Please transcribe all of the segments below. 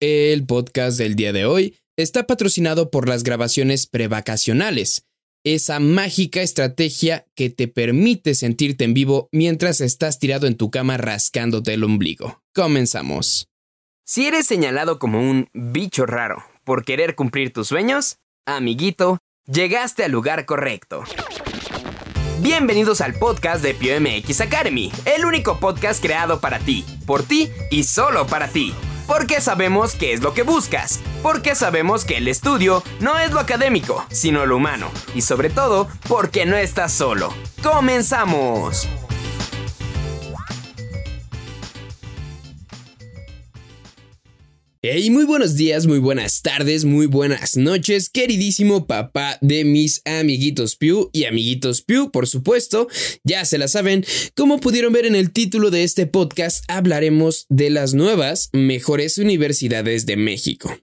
El podcast del día de hoy está patrocinado por las grabaciones prevacacionales, esa mágica estrategia que te permite sentirte en vivo mientras estás tirado en tu cama rascándote el ombligo. Comenzamos. Si eres señalado como un bicho raro por querer cumplir tus sueños, amiguito, llegaste al lugar correcto. Bienvenidos al podcast de PioMX Academy, el único podcast creado para ti, por ti y solo para ti. Porque sabemos qué es lo que buscas, porque sabemos que el estudio no es lo académico, sino lo humano, y sobre todo porque no estás solo. ¡Comenzamos! Muy buenos días, muy buenas tardes, muy buenas noches, queridísimo papá de mis amiguitos Pew y amiguitos Pew, por supuesto, ya se la saben. Como pudieron ver en el título de este podcast, hablaremos de las nuevas mejores universidades de México.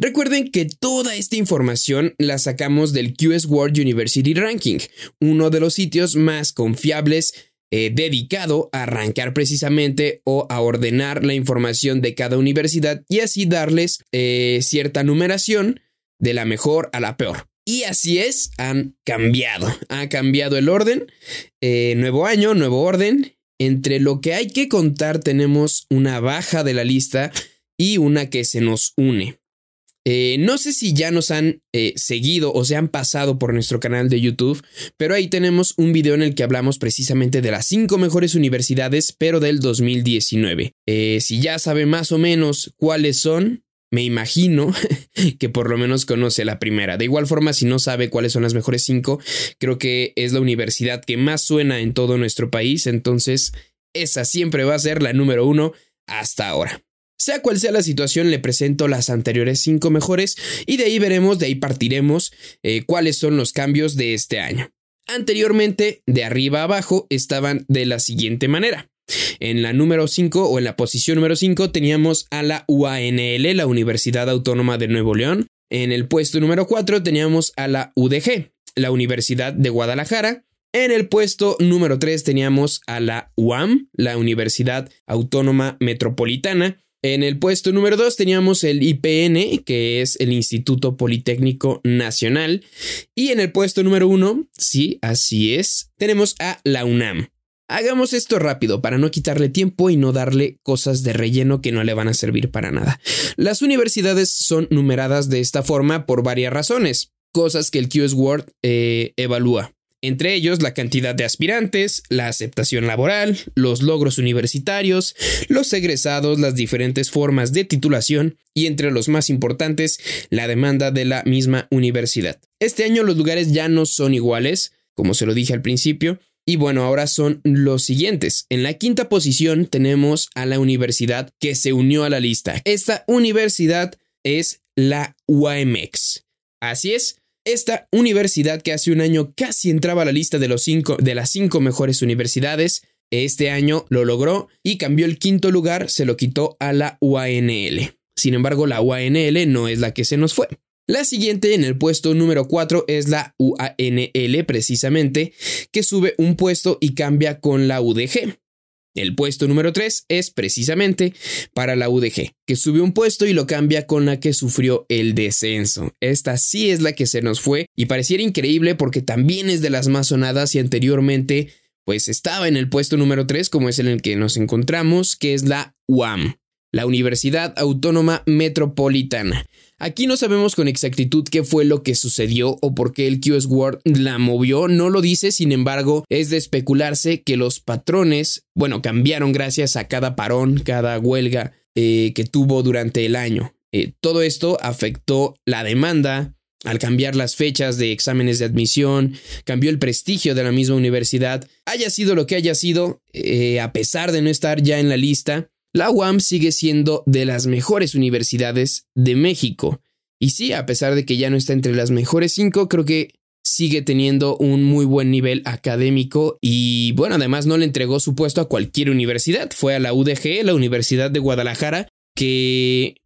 Recuerden que toda esta información la sacamos del QS World University Ranking, uno de los sitios más confiables eh, dedicado a arrancar precisamente o a ordenar la información de cada universidad y así darles eh, cierta numeración de la mejor a la peor. Y así es, han cambiado, ha cambiado el orden, eh, nuevo año, nuevo orden. Entre lo que hay que contar tenemos una baja de la lista y una que se nos une. Eh, no sé si ya nos han eh, seguido o se han pasado por nuestro canal de YouTube, pero ahí tenemos un video en el que hablamos precisamente de las cinco mejores universidades, pero del 2019. Eh, si ya sabe más o menos cuáles son, me imagino que por lo menos conoce la primera. De igual forma, si no sabe cuáles son las mejores cinco, creo que es la universidad que más suena en todo nuestro país, entonces esa siempre va a ser la número uno hasta ahora. Sea cual sea la situación, le presento las anteriores cinco mejores y de ahí veremos, de ahí partiremos eh, cuáles son los cambios de este año. Anteriormente, de arriba a abajo, estaban de la siguiente manera. En la número 5 o en la posición número 5 teníamos a la UANL, la Universidad Autónoma de Nuevo León. En el puesto número 4 teníamos a la UDG, la Universidad de Guadalajara. En el puesto número 3 teníamos a la UAM, la Universidad Autónoma Metropolitana. En el puesto número 2 teníamos el IPN, que es el Instituto Politécnico Nacional. Y en el puesto número 1, sí, así es, tenemos a la UNAM. Hagamos esto rápido para no quitarle tiempo y no darle cosas de relleno que no le van a servir para nada. Las universidades son numeradas de esta forma por varias razones, cosas que el QS Word eh, evalúa entre ellos la cantidad de aspirantes, la aceptación laboral, los logros universitarios, los egresados, las diferentes formas de titulación y entre los más importantes, la demanda de la misma universidad. Este año los lugares ya no son iguales, como se lo dije al principio, y bueno, ahora son los siguientes. En la quinta posición tenemos a la universidad que se unió a la lista. Esta universidad es la UAMX. Así es, esta universidad que hace un año casi entraba a la lista de, los cinco, de las cinco mejores universidades, este año lo logró y cambió el quinto lugar, se lo quitó a la UANL. Sin embargo, la UANL no es la que se nos fue. La siguiente en el puesto número 4 es la UANL precisamente, que sube un puesto y cambia con la UDG. El puesto número 3 es precisamente para la UDG, que sube un puesto y lo cambia con la que sufrió el descenso. Esta sí es la que se nos fue y pareciera increíble porque también es de las más sonadas y anteriormente pues estaba en el puesto número 3 como es en el que nos encontramos, que es la UAM, la Universidad Autónoma Metropolitana. Aquí no sabemos con exactitud qué fue lo que sucedió o por qué el QS Word la movió, no lo dice, sin embargo, es de especularse que los patrones, bueno, cambiaron gracias a cada parón, cada huelga eh, que tuvo durante el año. Eh, todo esto afectó la demanda, al cambiar las fechas de exámenes de admisión, cambió el prestigio de la misma universidad. Haya sido lo que haya sido, eh, a pesar de no estar ya en la lista, la UAM sigue siendo de las mejores universidades de México. Y sí, a pesar de que ya no está entre las mejores cinco, creo que sigue teniendo un muy buen nivel académico y bueno, además no le entregó su puesto a cualquier universidad, fue a la UDG, la Universidad de Guadalajara, que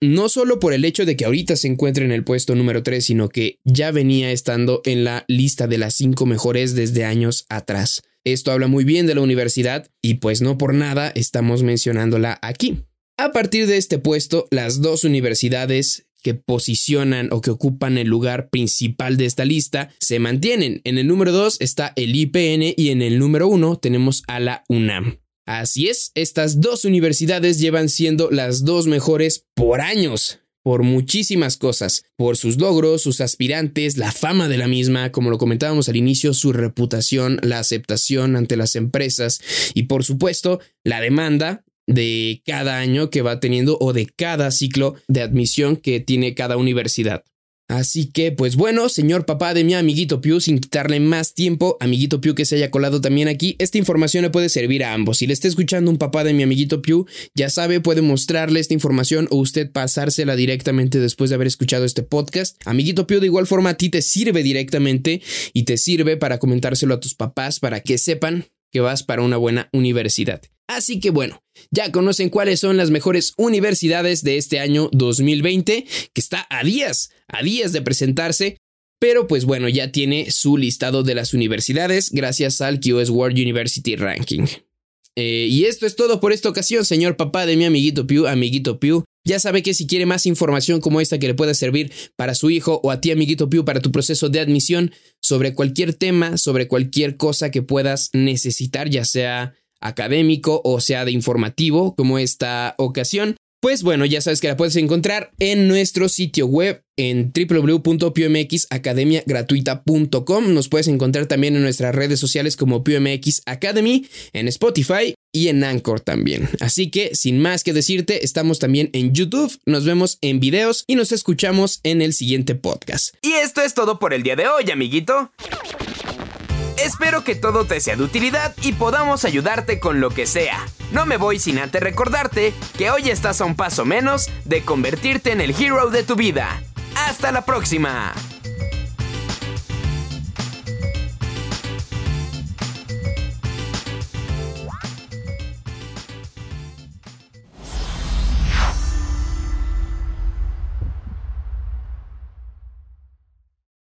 no solo por el hecho de que ahorita se encuentre en el puesto número 3, sino que ya venía estando en la lista de las cinco mejores desde años atrás. Esto habla muy bien de la universidad y pues no por nada estamos mencionándola aquí. A partir de este puesto, las dos universidades que posicionan o que ocupan el lugar principal de esta lista se mantienen. En el número 2 está el IPN y en el número 1 tenemos a la UNAM. Así es, estas dos universidades llevan siendo las dos mejores por años por muchísimas cosas, por sus logros, sus aspirantes, la fama de la misma, como lo comentábamos al inicio, su reputación, la aceptación ante las empresas y por supuesto la demanda de cada año que va teniendo o de cada ciclo de admisión que tiene cada universidad. Así que, pues bueno, señor papá de mi amiguito Pew, sin quitarle más tiempo, amiguito Pew que se haya colado también aquí, esta información le puede servir a ambos. Si le está escuchando un papá de mi amiguito Pew, ya sabe, puede mostrarle esta información o usted pasársela directamente después de haber escuchado este podcast. Amiguito Pew, de igual forma a ti te sirve directamente y te sirve para comentárselo a tus papás para que sepan que vas para una buena universidad. Así que bueno, ya conocen cuáles son las mejores universidades de este año 2020, que está a días, a días de presentarse, pero pues bueno, ya tiene su listado de las universidades gracias al QS World University Ranking. Eh, y esto es todo por esta ocasión, señor papá de mi amiguito Pew, amiguito Pew. Ya sabe que si quiere más información como esta que le pueda servir para su hijo o a ti, amiguito Pew, para tu proceso de admisión, sobre cualquier tema, sobre cualquier cosa que puedas necesitar, ya sea académico o sea de informativo, como esta ocasión, pues bueno, ya sabes que la puedes encontrar en nuestro sitio web en www.pmxacademiagratuita.com. Nos puedes encontrar también en nuestras redes sociales como PMX Academy, en Spotify y en Anchor también. Así que, sin más que decirte, estamos también en YouTube, nos vemos en videos y nos escuchamos en el siguiente podcast. Y esto es todo por el día de hoy, amiguito. Espero que todo te sea de utilidad y podamos ayudarte con lo que sea. No me voy sin antes recordarte que hoy estás a un paso menos de convertirte en el hero de tu vida. ¡Hasta la próxima!